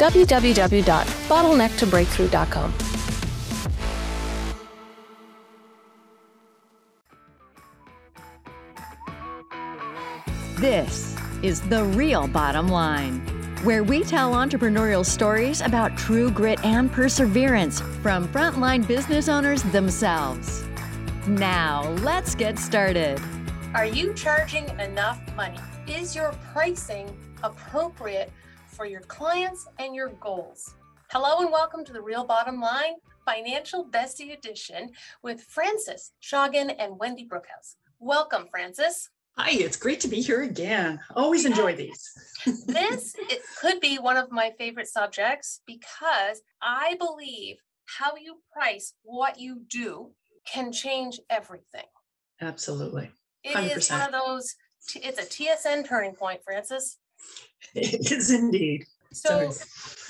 www.bottlenecktobreakthrough.com. This is The Real Bottom Line, where we tell entrepreneurial stories about true grit and perseverance from frontline business owners themselves. Now, let's get started. Are you charging enough money? Is your pricing appropriate for your clients and your goals? Hello and welcome to the Real Bottom Line Financial Bestie Edition with Frances Schagen and Wendy Brookhouse. Welcome, Frances. Hi, it's great to be here again. Always enjoy these. this it could be one of my favorite subjects because I believe how you price what you do can change everything. Absolutely. 100%. It is one of those, it's a TSN turning point, Frances. It is indeed. So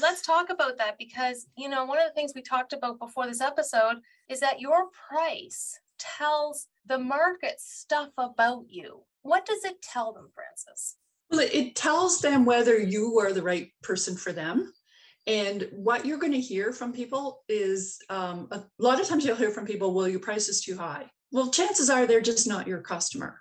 let's talk about that because, you know, one of the things we talked about before this episode is that your price tells the market stuff about you. What does it tell them, Frances? Well, it tells them whether you are the right person for them. And what you're going to hear from people is um, a lot of times you'll hear from people, well, your price is too high. Well, chances are they're just not your customer.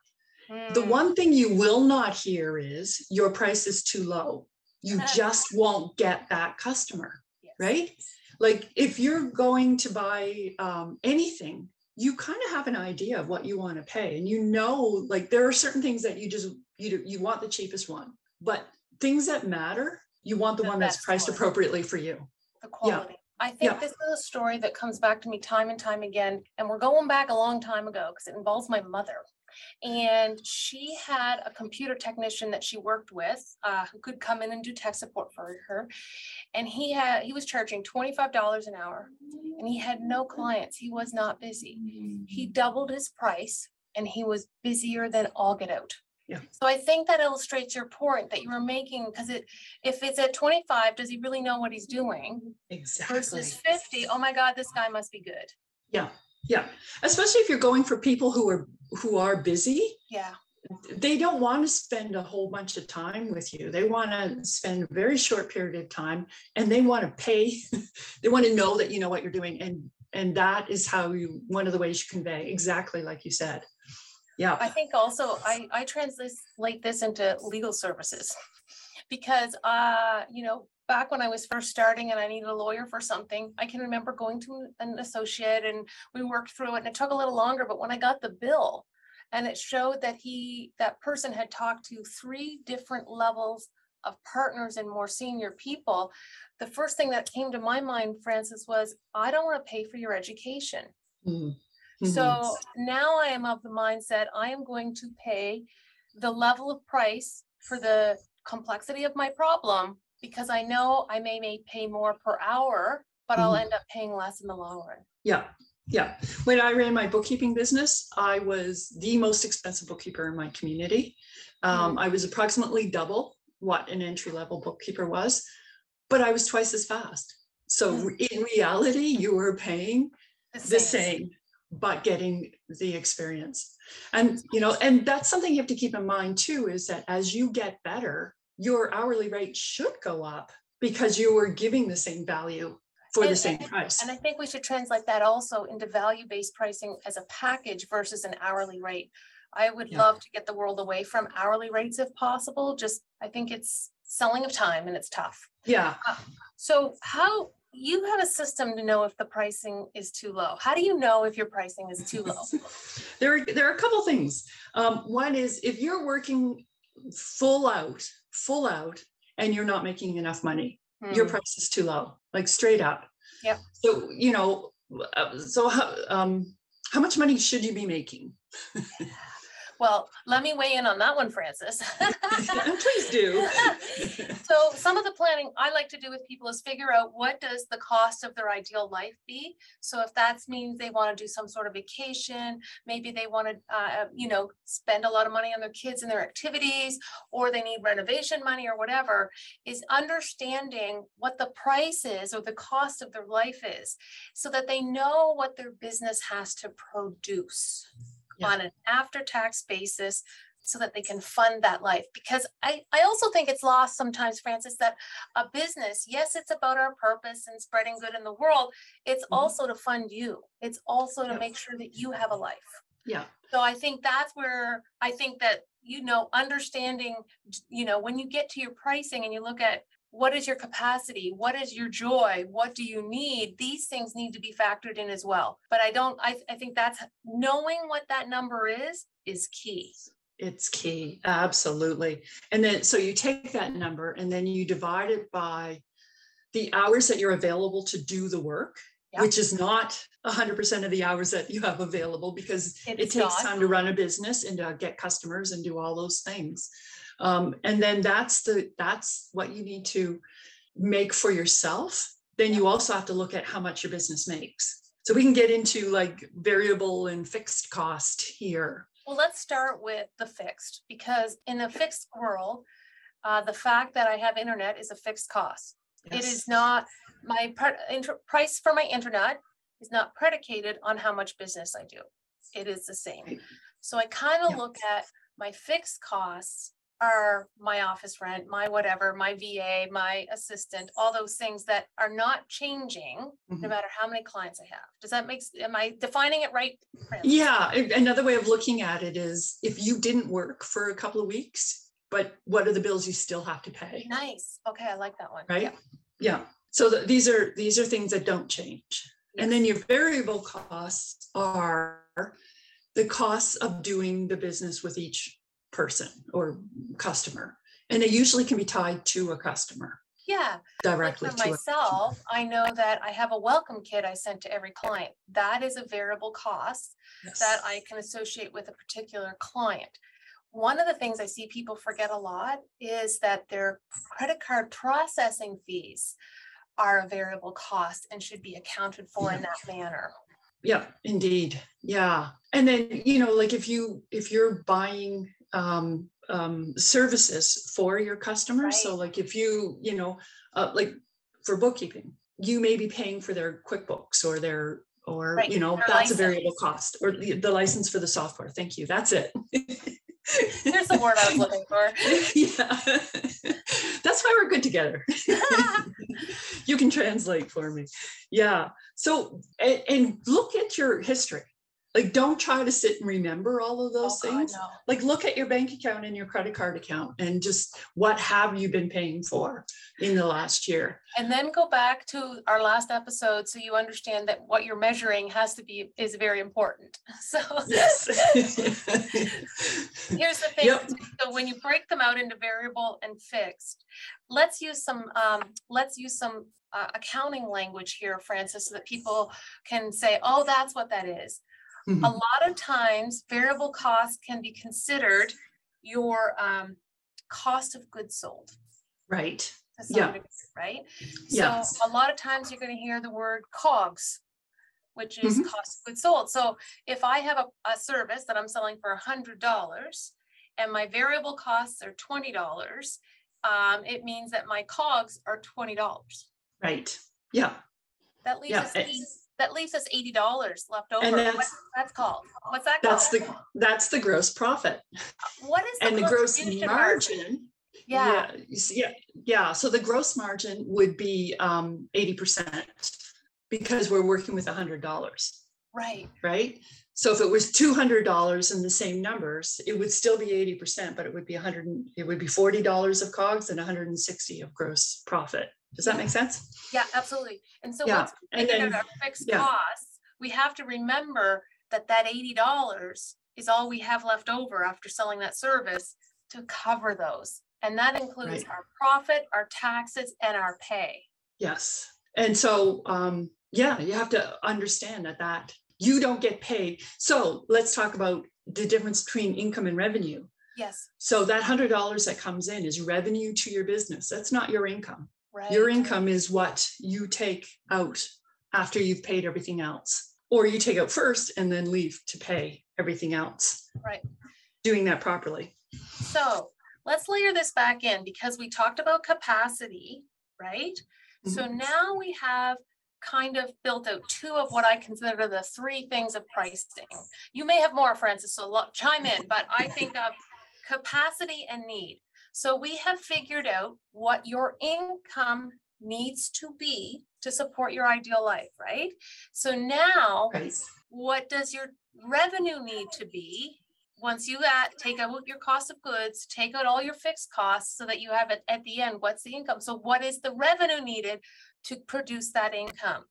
Mm. The hmm. one thing you will not hear is your price is too low. You just won't get that customer, yes. right? Like if you're going to buy um, anything, you kind of have an idea of what you want to pay and you know like there are certain things that you just you you want the cheapest one but things that matter you want the, the one that's priced appropriately for you the quality yeah. I think yeah. this is a story that comes back to me time and time again. And we're going back a long time ago because it involves my mother. And she had a computer technician that she worked with uh, who could come in and do tech support for her. And he had he was charging $25 an hour and he had no clients. He was not busy. He doubled his price and he was busier than all get out. Yeah. So I think that illustrates your point that you were making because it if it's at 25, does he really know what he's doing? Exactly. Versus 50, oh my God, this guy must be good. Yeah. Yeah. Especially if you're going for people who are who are busy. Yeah. They don't want to spend a whole bunch of time with you. They want to spend a very short period of time and they want to pay. they want to know that you know what you're doing. And and that is how you one of the ways you convey, exactly like you said. Yeah. I think also I, I translate this into legal services because uh, you know, back when I was first starting and I needed a lawyer for something, I can remember going to an associate and we worked through it and it took a little longer. But when I got the bill and it showed that he, that person had talked to three different levels of partners and more senior people, the first thing that came to my mind, Frances, was I don't want to pay for your education. Mm-hmm. So mm-hmm. now I am of the mindset I am going to pay the level of price for the complexity of my problem because I know I may, may pay more per hour, but mm-hmm. I'll end up paying less in the long run. Yeah. Yeah. When I ran my bookkeeping business, I was the most expensive bookkeeper in my community. Um, mm-hmm. I was approximately double what an entry level bookkeeper was, but I was twice as fast. So mm-hmm. in reality, you were paying the same. the same, but getting the experience. And, you know, and that's something you have to keep in mind too, is that as you get better, your hourly rate should go up because you were giving the same value for and, the same and, price. And I think we should translate that also into value based pricing as a package versus an hourly rate. I would yeah. love to get the world away from hourly rates if possible. Just, I think it's selling of time and it's tough. Yeah. Uh, so, how you have a system to know if the pricing is too low. How do you know if your pricing is too low? there, are, there are a couple things. Um, one is if you're working full out full out and you're not making enough money. Mm. Your hmm. price is too low, like straight up. Yeah. So, you know, uh, so how, um, how much money should you be making? Well, let me weigh in on that one, Frances. Please do. So some of the planning I like to do with people is figure out what does the cost of their ideal life be? So if that means they want to do some sort of vacation, maybe they want to, uh, you know, spend a lot of money on their kids and their activities, or they need renovation money or whatever, is understanding what the price is or the cost of their life is, so that they know what their business has to produce Yeah. on an after-tax basis so that they can fund that life. Because I, I also think it's lost sometimes, Frances, that a business, yes, it's about our purpose and spreading good in the world. It's Mhm. also to fund you. It's also to make sure that you have a life. Yeah, So I think that's where I think that, you know, understanding, you know, when you get to your pricing and you look at what is your capacity? What is your joy? What do you need? These things need to be factored in as well. But I don't, I, I think that's knowing what that number is, is key. it's key, absolutely. And then, so you take that number and then you divide it by the hours that you're available to do the work, Yeah. which is not hundred percent of the hours that you have available because it It's takes not. time to run a business and to get customers and do all those things. Um, and then that's the, that's what you need to make for yourself. Then you also have to look at how much your business makes. So we can get into like variable and fixed cost here. Well, let's start with the fixed, because in a fixed world, uh, the fact that I have internet is a fixed cost. It Yes. is not, my pre- inter- price for my internet is not predicated on how much business I do. It is the same. So I kind of look at my fixed costs are my office rent, my whatever, my VA, my assistant, all those things that are not changing no Mhm. matter how many clients I have. Does that make, am I defining it right? Frances? Yeah, another way of looking at it is if you didn't work for a couple of weeks, but what are the bills you still have to pay? Nice. Okay, I like that one. Right? Yeah. Yeah, so th- these are, these are things that don't change. And then your variable costs are the costs of doing the business with each person or customer. And they usually can be tied to a customer Yeah, like directly for to myself, I know that I have a welcome kit I sent to every client. That is a variable cost that I can associate with a particular client. One of the things I see people forget a lot is that their credit card processing fees are a variable cost and should be accounted for in that manner. Yeah, indeed. Yeah. And then, you know, like if you, if you're buying um, um, services for your customers, so like if you, you know, uh, like for bookkeeping, you may be paying for their QuickBooks or their, or, Right, you know, their that's a variable cost or the, the license for the software. Thank you. That's it. There's the word I was looking for. yeah. That's why we're good together. you can translate for me. Yeah. So, and, and look at your history. Like, don't try to sit and remember all of those Oh, God, things. no. Like, look at your bank account and your credit card account and just what have you been paying for in the last year? And then go back to our last episode so you understand that what you're measuring has to be, is very important. So Yes. here's the thing, Yep. so when you break them out into variable and fixed, let's use some, um, let's use some uh, accounting language here, Frances, so that people can say, oh, that's what that is. A Mhm. lot of times variable costs can be considered your um, cost of goods sold. Right. Yeah. degree, right? Yes. So a lot of times you're going to hear the word COGS, which is Mhm. cost of goods sold. So if I have a, a service that I'm selling for a hundred dollars and my variable costs are twenty dollars, um, it means that my COGS are twenty dollars. Right. Yeah. That leaves Yeah, us, that leaves us eighty dollars left over. And What's that's, that's called? What's that that's called? the, that's the gross profit. What is the And the gross contribution margin. Yeah, see, Yeah, yeah, so the gross margin would be um eighty percent because we're working with a hundred dollars, right. right? So if it was two hundred dollars in the same numbers, it would still be eighty percent, but it would be a hundred, and- it would be forty dollars of COGS and hundred and sixty of gross profit. Does that make sense? Yeah, absolutely. And so Yeah, once we and figured out then- our fixed yeah. costs, we have to remember that that eighty dollars is all we have left over after selling that service to cover those. And that includes Right. our profit, our taxes, and our pay. Yes. And so, um, yeah, you have to understand that that you don't get paid. So let's talk about the difference between income and revenue. Yes, So that hundred dollars that comes in is revenue to your business. That's not your income. Right. Your income is what you take out after you've paid everything else. Or you take out first and then leave to pay everything else. Right. Doing that properly. So let's layer this back in because we talked about capacity, right? So Mm-hmm. now we have kind of built out two of what I consider the three things of pricing. You may have more, Frances, so chime in, but I think of capacity and need. So we have figured out what your income needs to be to support your ideal life, right? So now Right. what does your revenue need to be? Once you add, take out your cost of goods, take out all your fixed costs so that you have it at the end, what's the income? So what is the revenue needed to produce that income?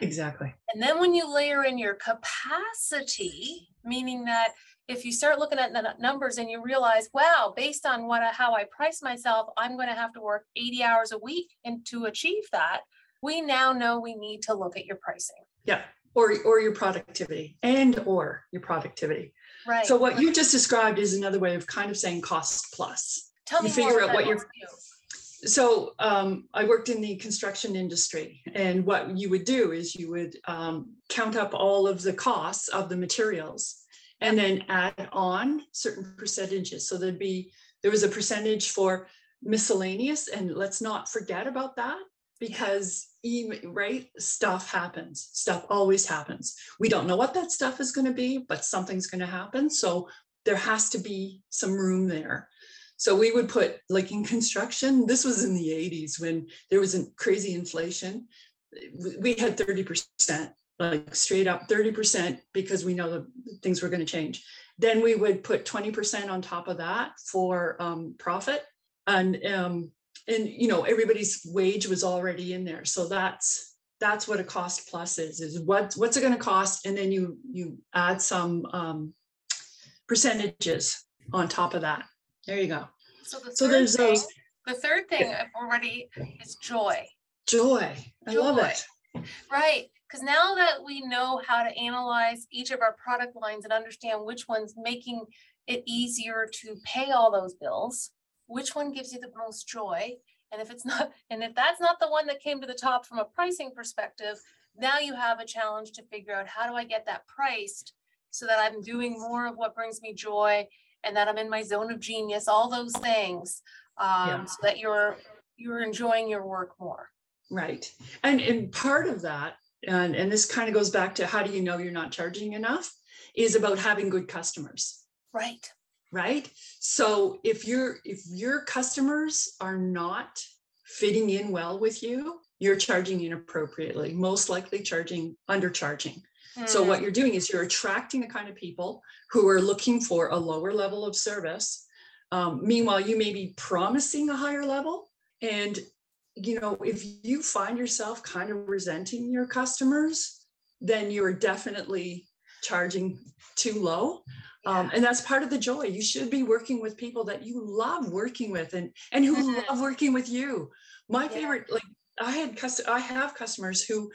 Exactly. And then when you layer in your capacity, meaning that if you start looking at the numbers and you realize, wow, based on what, how I price myself, I'm going to have to work 80 hours a week and to achieve that, we now know we need to look at your pricing. Yeah. Or, or your productivity and or your productivity. Right. So what you just described is another way of kind of saying cost plus. Tell you me figure out what that your- for you. So um, I worked in the construction industry, and what you would do is you would um, count up all of the costs of the materials, and then add on certain percentages. So there'd be there was a percentage for miscellaneous, and let's not forget about that because even right stuff happens. Stuff always happens. We don't know what that stuff is going to be, but something's going to happen. So there has to be some room there. So we would put like in construction, this was in the 80s when there was a crazy inflation. We had 30%, like straight up 30% because we know that things were going to change. Then we would put 20% on top of that for um, profit. And um, and you know, everybody's wage was already in there. So that's that's what a cost plus is, is what what's it going to cost? And then you you add some um, percentages on top of that. There you go. So the So third there's thing, those- the third thing I've already is joy, Joy. I love it. right? Because now that we know how to analyze each of our product lines and understand which one's making it easier to pay all those bills, which one gives you the most joy? And if it's not, and if that's not the one that came to the top from a pricing perspective, now you have a challenge to figure out how do I get that priced so that I'm doing more of what brings me joy and that I'm in my zone of genius, all those things, Yeah. um, so that you're you're enjoying your work more. Right. And and part of that, and, and this kind of goes back to how do you know you're not charging enough, is about having good customers. Right. right so if your if your customers are not fitting in well with you you're charging inappropriately most likely charging undercharging so Mm, what you're doing is you're attracting the kind of people who are looking for a lower level of service. Um, meanwhile you may be promising a higher level and you know if you find yourself kind of resenting your customers then you're definitely charging too low. Um, and that's part of the joy. You should be working with people that you love working with and and who love working with you. My Yeah. favorite like i had cust- i have customers who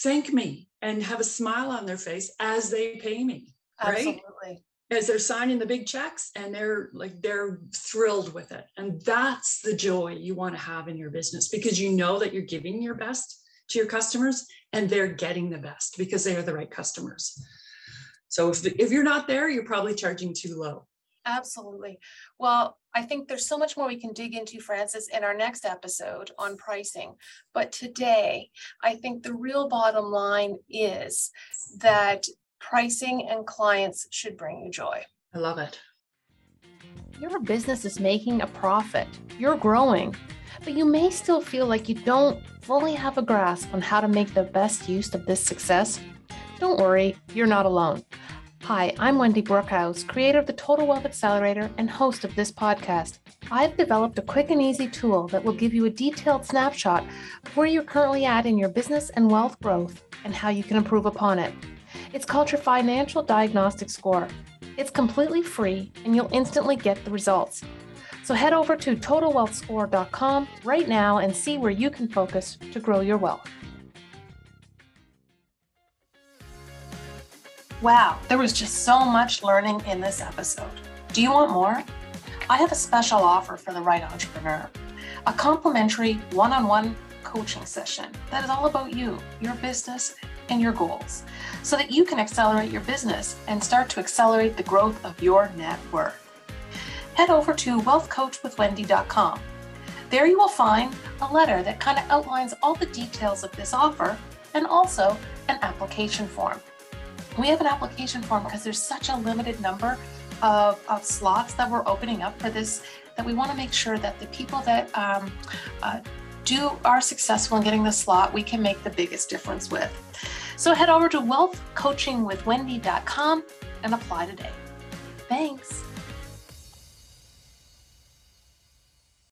thank me and have a smile on their face as they pay me right? Absolutely. as they're signing the big checks and they're like they're thrilled with it and that's the joy you want to have in your business because you know that you're giving your best to your customers and they're getting the best because they are the right customers so if, if you're not there you're probably charging too low Absolutely. Well, I think there's so much more we can dig into, Frances, in our next episode on pricing. But today, I think the real bottom line is that pricing and clients should bring you joy. i love it Your business is making a profit, you're growing, but you may still feel like you don't fully have a grasp on how to make the best use of this success. Don't worry, you're not alone. Hi, I'm Wendy Brookhouse, creator of the Total Wealth Accelerator and host of this podcast. I've developed a quick and easy tool that will give you a detailed snapshot of where you're currently at in your business and wealth growth and how you can improve upon it. It's called your Financial Diagnostic Score. It's completely free and you'll instantly get the results. So head over to totalwealthscore.com right now and see where you can focus to grow your wealth. Wow, there was just so much learning in this episode. Do you want more? I have a special offer for the right entrepreneur a complimentary one on one coaching session that is all about you, your business, and your goals so that you can accelerate your business and start to accelerate the growth of your net worth. Head over to wealthcoachwithwendy.com. There you will find a letter that kind of outlines all the details of this offer and also an application form. We have an application form because there's such a limited number of, of slots that we're opening up for this that we want to make sure that the people that um, uh, do are successful in getting the slot, we can make the biggest difference with. So head over to wealthcoachingwithwendy.com and apply today. Thanks.